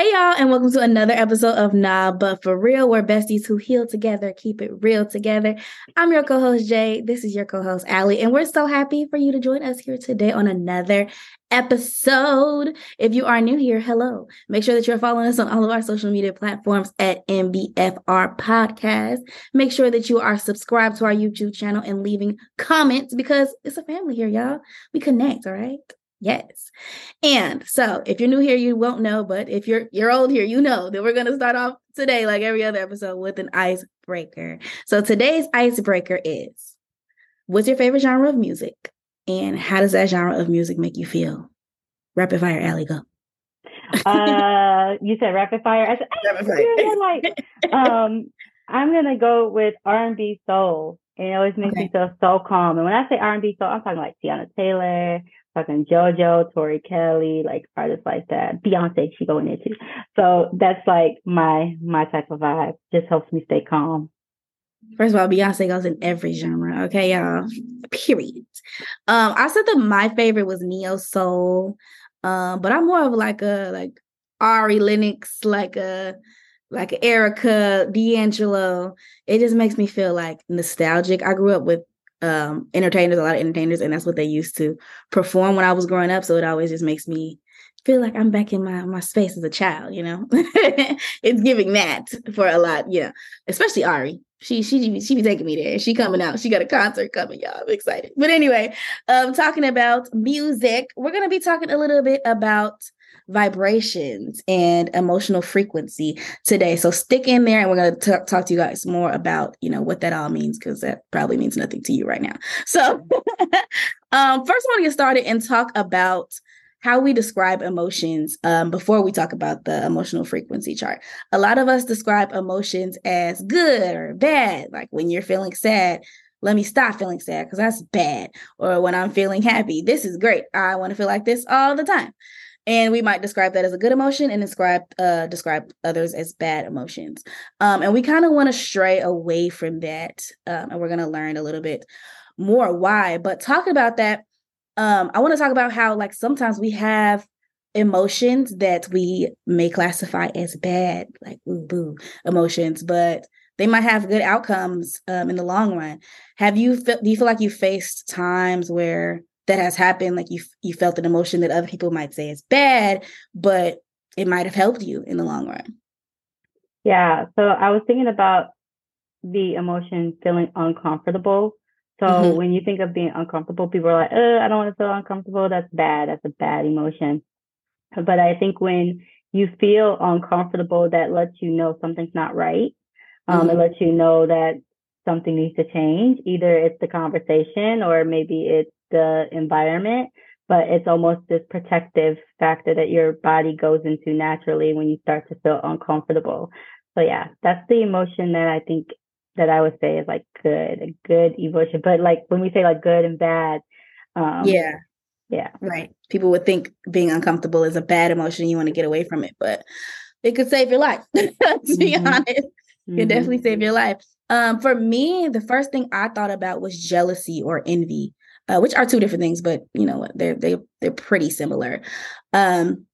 Hey y'all, and welcome to another episode of Nah But For Real, where besties who heal together keep it real together. I'm your co-host Jay. This is your co-host Allie, and we're so happy for you to join us here today on another episode. If you are new here, hello. Make sure that you're following us on all of our social media platforms at MBFR Podcast. Make sure that you are subscribed to our YouTube channel and leaving comments because it's a family here, y'all. We connect, all right? Yes. And so if you're new here, you won't know, but if you're you're old here, you know that we're gonna start off today, like every other episode, with an icebreaker. So today's icebreaker is what's your favorite genre of music? And how does that genre of music make you feel? Rapid fire, Allie, go. uh you said rapid fire. I said, rapid fire. like um I'm gonna go with R and B soul. And it always makes okay. me feel so calm. And when I say R and B soul, I'm talking like Teyana Taylor, talking JoJo, Tori Kelly, like artists like that. Beyonce, she going into. So that's like my my type of vibe. Just helps me stay calm. First of all, Beyonce goes in every genre. Okay, y'all. Period. Um, I said that my favorite was neo soul. Um, but I'm more of like a like Ari Lennox, like a like Erykah D'Angelo. It just makes me feel like nostalgic. I grew up with um entertainers, a lot of entertainers, and that's what they used to perform when I was growing up. So it always just makes me feel like I'm back in my my space as a child, you know. it's giving that for a lot, yeah. Especially Ari. She she she be taking me there. She coming out. She got a concert coming, y'all. I'm excited. But anyway, um talking about music, we're gonna be talking a little bit about vibrations and emotional frequency today. So stick in there and we're going to talk to you guys more about, you know, what that all means because that probably means nothing to you right now. So um, first I want to get started and talk about how we describe emotions um, before we talk about the emotional frequency chart. A lot of us describe emotions as good or bad. Like when you're feeling sad, let me stop feeling sad because that's bad. Or when I'm feeling happy, this is great. I want to feel like this all the time and we might describe that as a good emotion and describe uh, describe others as bad emotions. Um, and we kind of want to stray away from that um, and we're going to learn a little bit more why. But talking about that um, i want to talk about how like sometimes we have emotions that we may classify as bad like ooh boo emotions but they might have good outcomes um, in the long run. Have you fe- do you feel like you faced times where that has happened like you you felt an emotion that other people might say is bad but it might have helped you in the long run yeah so i was thinking about the emotion feeling uncomfortable so mm-hmm. when you think of being uncomfortable people are like uh, i don't want to feel uncomfortable that's bad that's a bad emotion but i think when you feel uncomfortable that lets you know something's not right um, mm-hmm. it lets you know that something needs to change either it's the conversation or maybe it's the environment, but it's almost this protective factor that your body goes into naturally when you start to feel uncomfortable. So yeah, that's the emotion that I think that I would say is like good, a good emotion. But like when we say like good and bad, um, yeah, yeah, right. People would think being uncomfortable is a bad emotion. You want to get away from it, but it could save your life. to be mm-hmm. honest, it mm-hmm. can definitely save your life. Um, for me, the first thing I thought about was jealousy or envy uh, which are two different things, but you know they're they they're pretty similar. Um,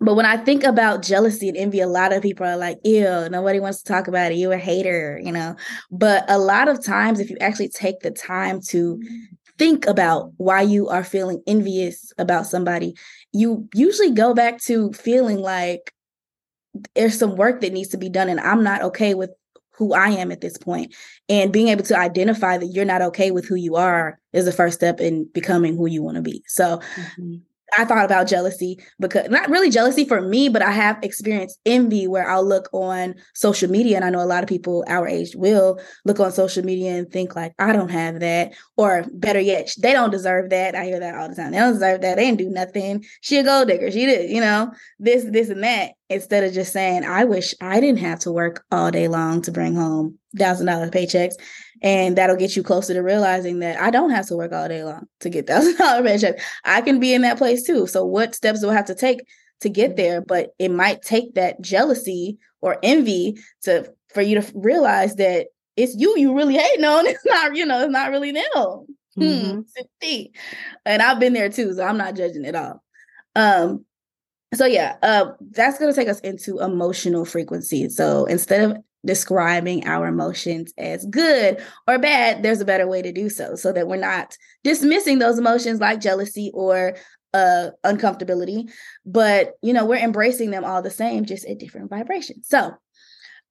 but when I think about jealousy and envy, a lot of people are like, ew, nobody wants to talk about it. You're a hater, you know. But a lot of times, if you actually take the time to think about why you are feeling envious about somebody, you usually go back to feeling like there's some work that needs to be done and I'm not okay with who I am at this point. And being able to identify that you're not okay with who you are is the first step in becoming who you want to be. So mm-hmm. I thought about jealousy because not really jealousy for me, but I have experienced envy where I'll look on social media. And I know a lot of people our age will look on social media and think, like, I don't have that. Or better yet, they don't deserve that. I hear that all the time. They don't deserve that. They didn't do nothing. She a gold digger. She did, you know, this, this, and that. Instead of just saying, I wish I didn't have to work all day long to bring home thousand dollar paychecks and that'll get you closer to realizing that I don't have to work all day long to get thousand dollar paycheck. I can be in that place too. So what steps do I have to take to get there? But it might take that jealousy or envy to for you to realize that it's you you really hating on. It's not, you know, it's not really them. Hmm, mm-hmm. Hmm. And I've been there too, so I'm not judging at all. Um, so yeah, uh, that's going to take us into emotional frequency. So instead of describing our emotions as good or bad, there's a better way to do so, so that we're not dismissing those emotions like jealousy or uh, uncomfortability, but you know we're embracing them all the same, just at different vibrations. So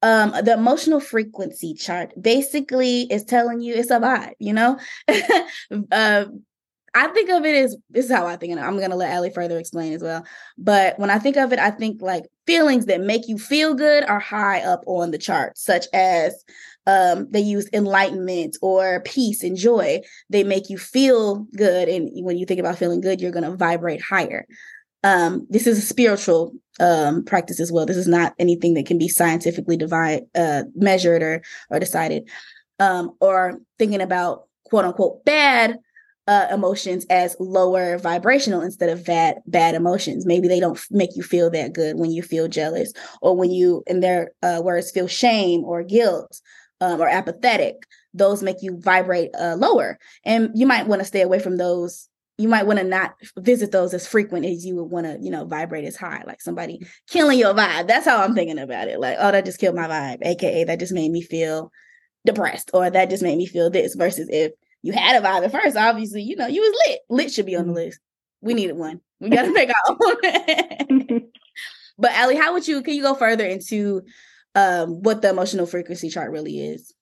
um the emotional frequency chart basically is telling you it's a vibe you know uh, I think of it as this is how I think, and I'm gonna let Allie further explain as well. But when I think of it, I think like feelings that make you feel good are high up on the chart, such as um, they use enlightenment or peace and joy. They make you feel good, and when you think about feeling good, you're gonna vibrate higher. Um, this is a spiritual um, practice as well. This is not anything that can be scientifically divide, uh, measured or or decided. Um, or thinking about quote unquote bad uh, emotions as lower vibrational instead of bad bad emotions. Maybe they don't make you feel that good when you feel jealous or when you, in their uh, words, feel shame or guilt um, or apathetic. Those make you vibrate uh, lower, and you might want to stay away from those. You might want to not visit those as frequent as you would want to, you know, vibrate as high, like somebody killing your vibe. That's how I'm thinking about it. Like, oh, that just killed my vibe, aka that just made me feel depressed, or that just made me feel this. Versus if you had a vibe at first, obviously, you know, you was lit. Lit should be on the list. We needed one. We got to make our own. but Allie, how would you? Can you go further into um, what the emotional frequency chart really is?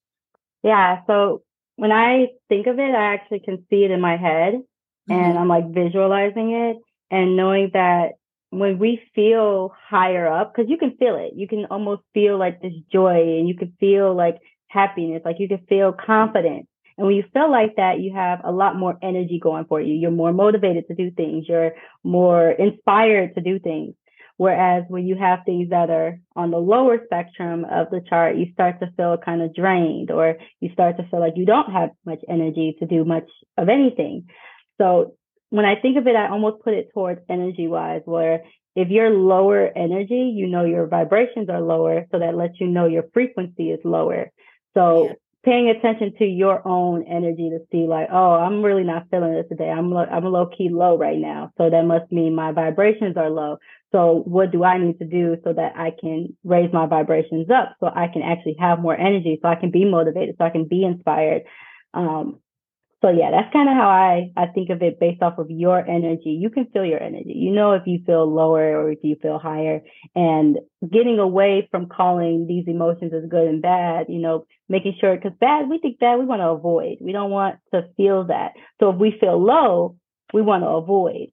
Yeah. So when I think of it, I actually can see it in my head, mm-hmm. and I'm like visualizing it and knowing that when we feel higher up, because you can feel it, you can almost feel like this joy, and you can feel like happiness, like you can feel confident and when you feel like that, you have a lot more energy going for you. You're more motivated to do things. You're more inspired to do things. Whereas when you have things that are on the lower spectrum of the chart, you start to feel kind of drained or you start to feel like you don't have much energy to do much of anything. So when I think of it, I almost put it towards energy wise, where if you're lower energy, you know your vibrations are lower. So that lets you know your frequency is lower. So paying attention to your own energy to see like, oh, I'm really not feeling this today. I'm lo- I'm low key low right now. So that must mean my vibrations are low. So what do I need to do so that I can raise my vibrations up so I can actually have more energy so I can be motivated, so I can be inspired. Um, so yeah, that's kind of how I I think of it based off of your energy. You can feel your energy. You know if you feel lower or if you feel higher and getting away from calling these emotions as good and bad, you know, making sure cuz bad, we think bad, we want to avoid. We don't want to feel that. So if we feel low, we want to avoid.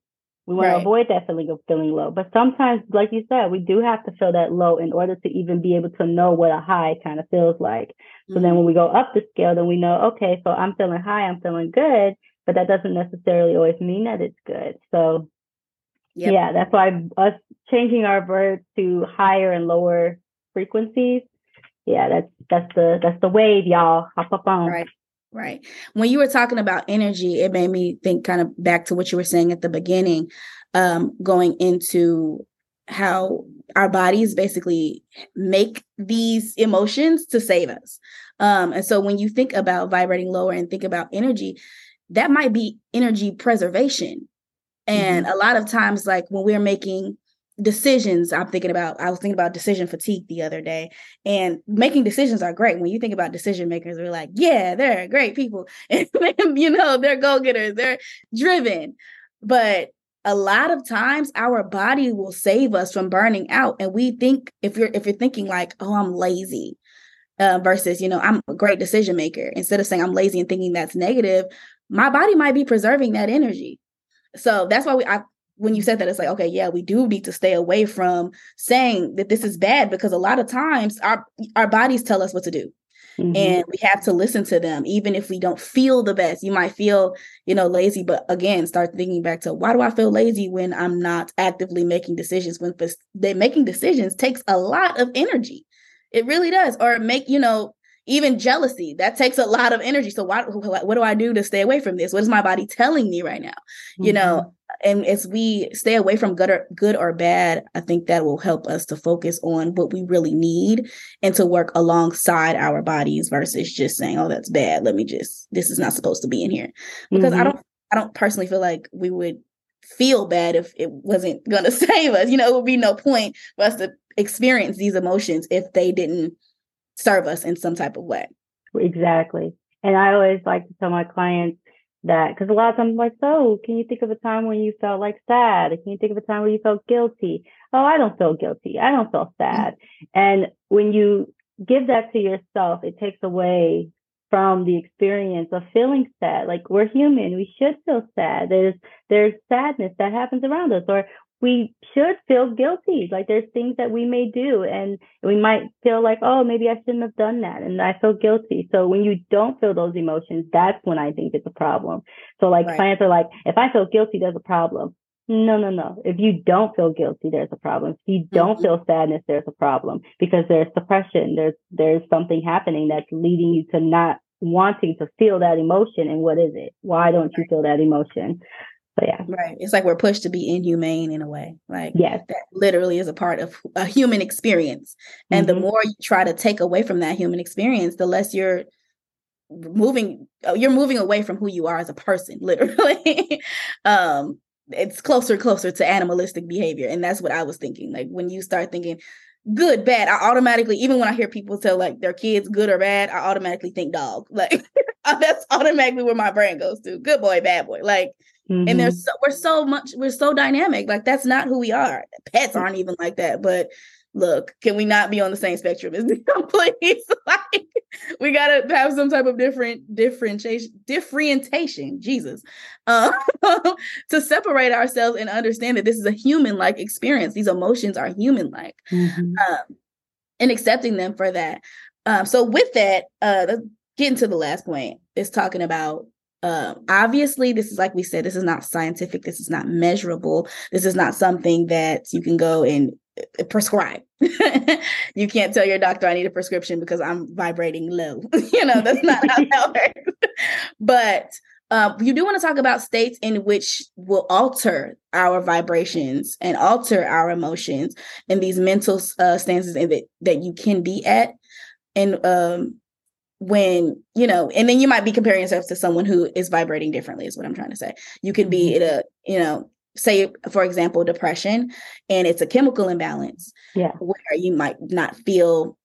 We want right. to avoid that feeling of feeling low. But sometimes, like you said, we do have to feel that low in order to even be able to know what a high kind of feels like. So mm-hmm. then when we go up the scale, then we know, okay, so I'm feeling high, I'm feeling good, but that doesn't necessarily always mean that it's good. So yep. yeah, that's why us changing our verbs to higher and lower frequencies. Yeah, that's that's the that's the wave, y'all. Hop up on. Right. Right. When you were talking about energy, it made me think kind of back to what you were saying at the beginning, um, going into how our bodies basically make these emotions to save us. Um, and so when you think about vibrating lower and think about energy, that might be energy preservation. And mm-hmm. a lot of times, like when we're making decisions i'm thinking about i was thinking about decision fatigue the other day and making decisions are great when you think about decision makers we're like yeah they're great people and you know they're go-getters they're driven but a lot of times our body will save us from burning out and we think if you're if you're thinking like oh i'm lazy uh, versus you know i'm a great decision maker instead of saying i'm lazy and thinking that's negative my body might be preserving that energy so that's why we I when you said that, it's like, okay, yeah, we do need to stay away from saying that this is bad because a lot of times our our bodies tell us what to do. Mm-hmm. And we have to listen to them, even if we don't feel the best. You might feel, you know, lazy, but again, start thinking back to why do I feel lazy when I'm not actively making decisions? When they making decisions takes a lot of energy, it really does. Or make, you know, even jealousy that takes a lot of energy. So why, what do I do to stay away from this? What is my body telling me right now? Mm-hmm. You know, and as we stay away from good or good or bad, I think that will help us to focus on what we really need and to work alongside our bodies versus just saying, "Oh, that's bad. Let me just this is not supposed to be in here." Because mm-hmm. I don't I don't personally feel like we would feel bad if it wasn't going to save us. You know, it would be no point for us to experience these emotions if they didn't serve us in some type of way. Exactly. And I always like to tell my clients that because a lot of times I'm like, so can you think of a time when you felt like sad? Can you think of a time where you felt guilty? Oh, I don't feel guilty. I don't feel sad. Mm-hmm. And when you give that to yourself, it takes away from the experience of feeling sad. Like we're human, we should feel sad. There's there's sadness that happens around us, or we should feel guilty. Like there's things that we may do and we might feel like, oh, maybe I shouldn't have done that. And I feel guilty. So when you don't feel those emotions, that's when I think it's a problem. So like right. clients are like, if I feel guilty, there's a problem. No, no, no. If you don't feel guilty, there's a problem. If you don't mm-hmm. feel sadness, there's a problem because there's suppression. There's there's something happening that's leading you to not wanting to feel that emotion. And what is it? Why don't you feel that emotion? But yeah. Right. It's like we're pushed to be inhumane in a way. Like yes. that literally is a part of a human experience. And mm-hmm. the more you try to take away from that human experience, the less you're moving uh, you're moving away from who you are as a person, literally. um it's closer closer to animalistic behavior. And that's what I was thinking. Like when you start thinking, good, bad, I automatically, even when I hear people tell like their kids good or bad, I automatically think dog. Like that's automatically where my brain goes to. Good boy, bad boy. Like Mm-hmm. And there's so, we're so much we're so dynamic. Like that's not who we are. Pets aren't even like that. But look, can we not be on the same spectrum as them, please? like we gotta have some type of different differentiation differentiation, Jesus, uh, to separate ourselves and understand that this is a human like experience. These emotions are human like, mm-hmm. um, and accepting them for that. Um, so with that, uh, getting to the last point is talking about uh, obviously, this is like we said, this is not scientific. This is not measurable. This is not something that you can go and uh, prescribe. you can't tell your doctor, I need a prescription because I'm vibrating low. you know, that's not how that works. but uh, you do want to talk about states in which will alter our vibrations and alter our emotions and these mental uh, stances that, that you can be at. And um, when you know and then you might be comparing yourself to someone who is vibrating differently is what i'm trying to say you could be mm-hmm. in a you know say for example depression and it's a chemical imbalance yeah where you might not feel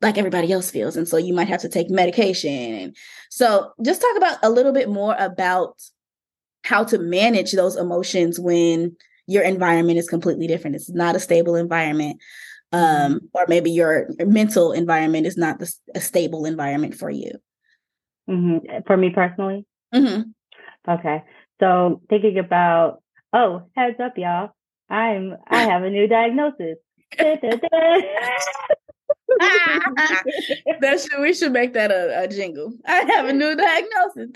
like everybody else feels and so you might have to take medication and so just talk about a little bit more about how to manage those emotions when your environment is completely different it's not a stable environment. Um, or maybe your, your, mental environment is not the, a stable environment for you. Mm-hmm. For me personally. Mm-hmm. Okay, so thinking about oh, heads up, y'all, I'm I have a new diagnosis. that should we should make that a, a jingle. I have a new diagnosis.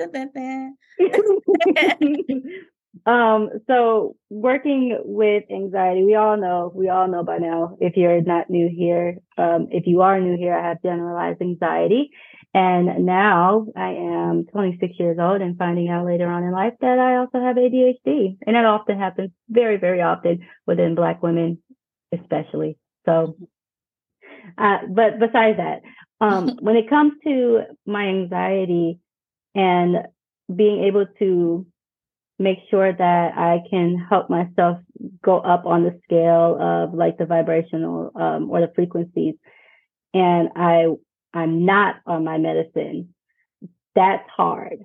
Um, so working with anxiety, we all know, we all know by now, if you're not new here, um, if you are new here, I have generalized anxiety. And now I am 26 years old and finding out later on in life that I also have ADHD. And that often happens very, very often within Black women, especially. So, uh, but besides that, um, when it comes to my anxiety and being able to make sure that I can help myself go up on the scale of like the vibrational um, or the frequencies. And I I'm not on my medicine. That's hard.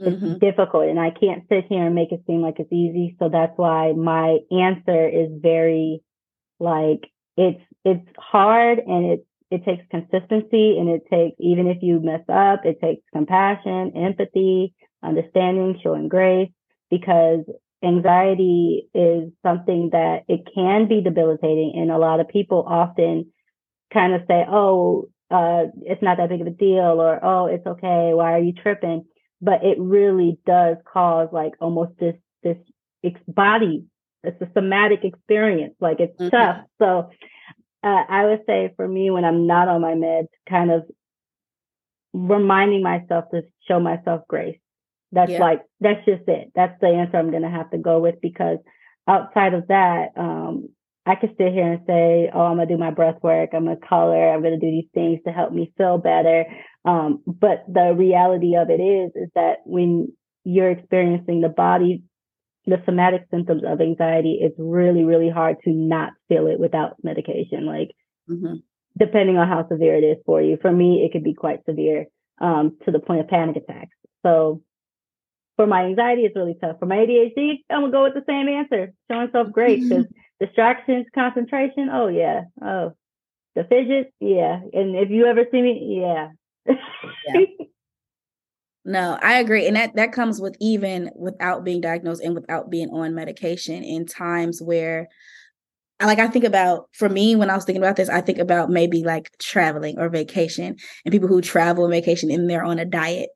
Mm-hmm. It's difficult, and I can't sit here and make it seem like it's easy. So that's why my answer is very like it's it's hard and it it takes consistency and it takes even if you mess up, it takes compassion, empathy, understanding, showing grace because anxiety is something that it can be debilitating and a lot of people often kind of say oh uh, it's not that big of a deal or oh it's okay why are you tripping? But it really does cause like almost this this body it's a somatic experience like it's mm-hmm. tough. So uh, i would say for me when i'm not on my meds kind of reminding myself to show myself grace that's yeah. like that's just it. That's the answer I'm gonna have to go with because outside of that, um, I could sit here and say, "Oh, I'm gonna do my breath work. I'm gonna color. I'm gonna do these things to help me feel better." Um, but the reality of it is, is that when you're experiencing the body the somatic symptoms of anxiety, it's really, really hard to not feel it without medication. Like, mm-hmm. depending on how severe it is for you. For me, it could be quite severe um, to the point of panic attacks. So, for my anxiety, it's really tough. For my ADHD, I'm gonna go with the same answer. Showing self great because mm-hmm. distractions, concentration. Oh yeah. Oh, the fidget. Yeah. And if you ever see me, yeah. yeah. No, I agree. And that that comes with even without being diagnosed and without being on medication in times where like I think about for me when I was thinking about this, I think about maybe like traveling or vacation and people who travel on vacation and they're on a diet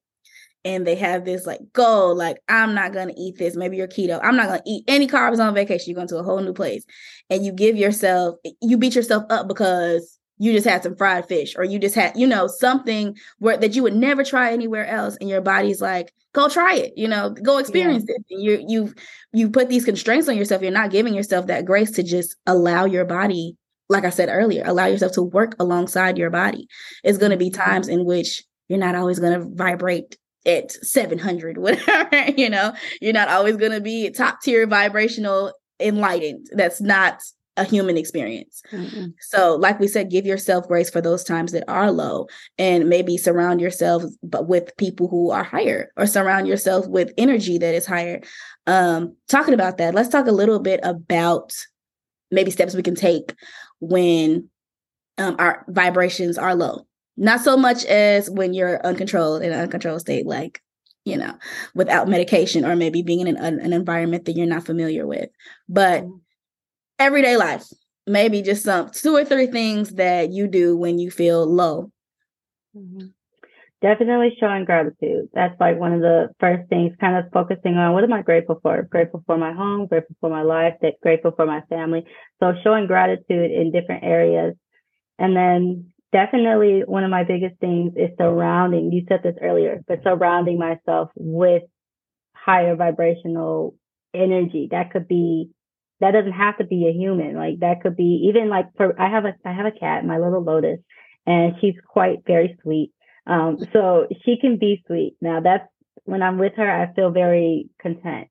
and they have this like goal, like I'm not gonna eat this. Maybe you're keto. I'm not gonna eat any carbs on vacation. You're going to a whole new place. And you give yourself, you beat yourself up because you just had some fried fish or you just had you know something where that you would never try anywhere else and your body's like go try it you know go experience yeah. it you you you put these constraints on yourself you're not giving yourself that grace to just allow your body like i said earlier allow yourself to work alongside your body it's going to be mm-hmm. times in which you're not always going to vibrate at 700 whatever you know you're not always going to be top tier vibrational enlightened that's not a human experience. Mm-hmm. So, like we said, give yourself grace for those times that are low and maybe surround yourself but with people who are higher or surround yourself with energy that is higher. Um, talking about that, let's talk a little bit about maybe steps we can take when um, our vibrations are low. Not so much as when you're uncontrolled in an uncontrolled state, like you know, without medication or maybe being in an, an environment that you're not familiar with, but mm-hmm everyday life. Maybe just some two or three things that you do when you feel low. Mm-hmm. Definitely showing gratitude. That's like one of the first things, kind of focusing on what am I grateful for? Grateful for my home, grateful for my life, that grateful for my family. So showing gratitude in different areas. And then definitely one of my biggest things is surrounding, you said this earlier, but surrounding myself with higher vibrational energy. That could be that doesn't have to be a human. Like that could be even like for I have a I have a cat, my little Lotus, and she's quite very sweet. Um, so she can be sweet. Now that's when I'm with her, I feel very content.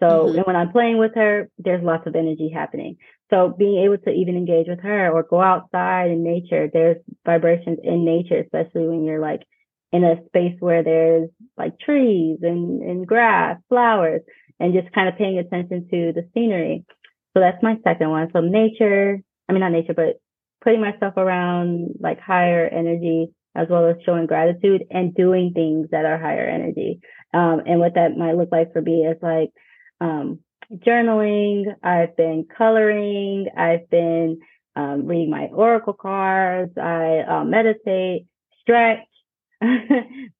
So mm-hmm. when I'm playing with her, there's lots of energy happening. So being able to even engage with her or go outside in nature, there's vibrations in nature, especially when you're like in a space where there's like trees and, and grass, flowers, and just kind of paying attention to the scenery. So that's my second one. So nature, I mean, not nature, but putting myself around like higher energy as well as showing gratitude and doing things that are higher energy. Um, and what that might look like for me is like um, journaling. I've been coloring. I've been um, reading my oracle cards. I uh, meditate, stretch.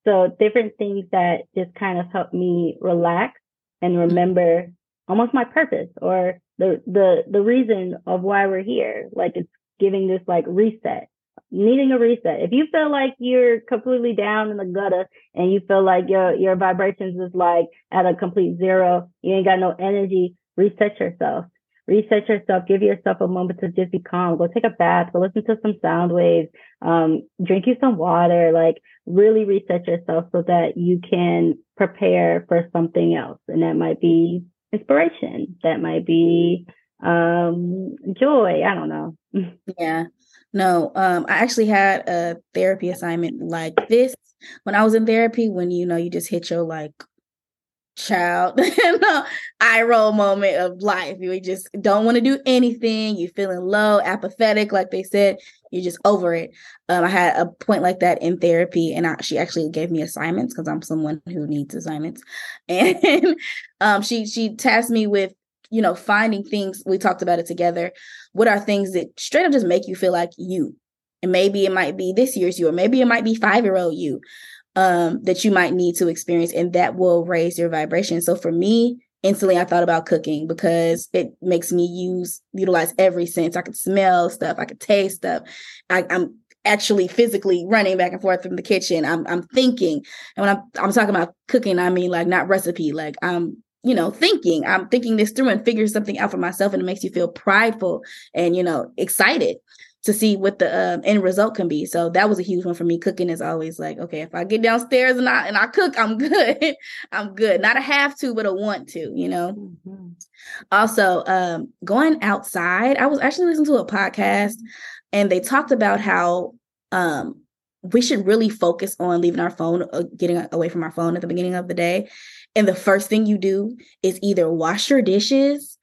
so different things that just kind of help me relax and mm-hmm. remember almost my purpose or the the the reason of why we're here. Like it's giving this like reset, needing a reset. If you feel like you're completely down in the gutter and you feel like your your vibrations is like at a complete zero, you ain't got no energy, reset yourself. Reset yourself. Give yourself a moment to just be calm. Go take a bath. Go listen to some sound waves. Um, drink you some water. Like really reset yourself so that you can prepare for something else. And that might be inspiration. That might be um, joy. I don't know. yeah. No, um, I actually had a therapy assignment like this when I was in therapy. When you know you just hit your like child eye roll moment of life. You just don't want to do anything. You're feeling low, apathetic, like they said. You're just over it. Um, I had a point like that in therapy, and I, she actually gave me assignments because I'm someone who needs assignments. And um, she she tasked me with you know finding things. We talked about it together. What are things that straight up just make you feel like you? And maybe it might be this year's you, or maybe it might be five year old you um, that you might need to experience, and that will raise your vibration. So for me, instantly I thought about cooking because it makes me use utilize every sense. I could smell stuff, I could taste stuff. I, am actually physically running back and forth from the kitchen. I'm I'm thinking, and when I'm I'm talking about cooking, I mean like not recipe, like I'm you know thinking. I'm thinking this through and figuring something out for myself, and it makes you feel prideful and you know excited. to see what the um, end result can be. So that was a huge one for me. Cooking is always like, okay, if I get downstairs and I and I cook, I'm good. I'm good. Not a have to, but a want to, you know. Mm-hmm. Also, um, going outside, I was actually listening to a podcast and they talked about how um we should really focus on leaving our phone, uh, getting away from our phone at the beginning of the day. And the first thing you do is either wash your dishes.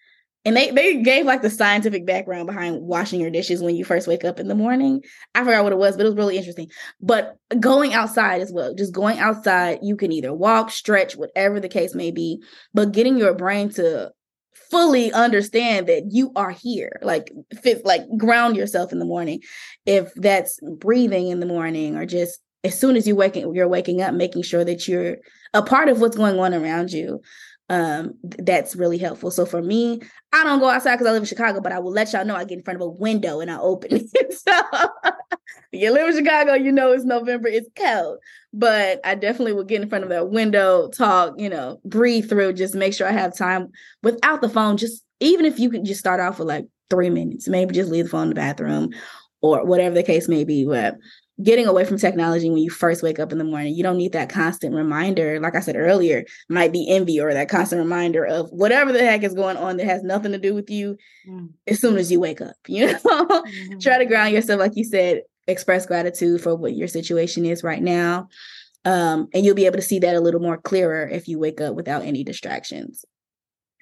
And they, they gave like the scientific background behind washing your dishes when you first wake up in the morning. I forgot what it was, but it was really interesting. But going outside as well, just going outside, you can either walk, stretch, whatever the case may be, but getting your brain to fully understand that you are here like fit like ground yourself in the morning if that's breathing in the morning or just as soon as you waking you're waking up making sure that you're a part of what's going on around you um that's really helpful. So for me i don't go outside because i live in chicago but i will let y'all know i get in front of a window and i open it. So you live in chicago you know it's november it's cold. But i definitely will get in front of that window talk you know breathe through just make sure i have time without the phone. Just even if you can just start off with like three minutes maybe just leave the phone in the bathroom or whatever the case may be but getting away from technology when you first wake up in the morning. You don't need that constant reminder. Like I said earlier, might be envy or that constant reminder of whatever the heck is going on that has nothing to do with you mm. as soon as you wake up. You know, mm-hmm. try to ground yourself, like you said, express gratitude for what your situation is right now. Um, and you'll be able to see that a little more clearer if you wake up without any distractions.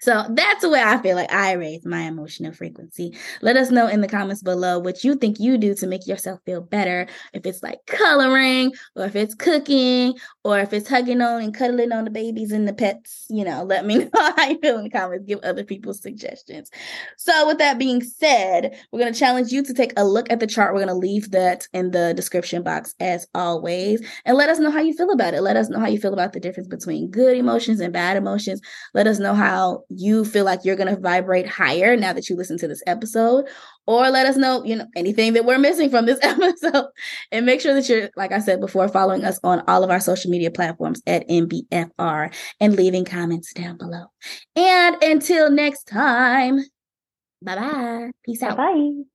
So that's the way I feel like I raise my emotional frequency. Let us know in the comments below what you think you do to make yourself feel better. If it's like coloring, or if it's cooking, or if it's hugging on and cuddling on the babies and the pets, you know, let me know how you feel in the comments. Give other people suggestions. So, with that being said, we're going to challenge you to take a look at the chart. We're going to leave that in the description box as always. And let us know how you feel about it. Let us know how you feel about the difference between good emotions and bad emotions. Let us know how you feel like you're going to vibrate higher now that you listen to this episode or let us know you know anything that we're missing from this episode. And make sure that you're like i said before following us on all of our social media platforms at mbfr and leaving comments down below. And until next time bye bye peace out. Bye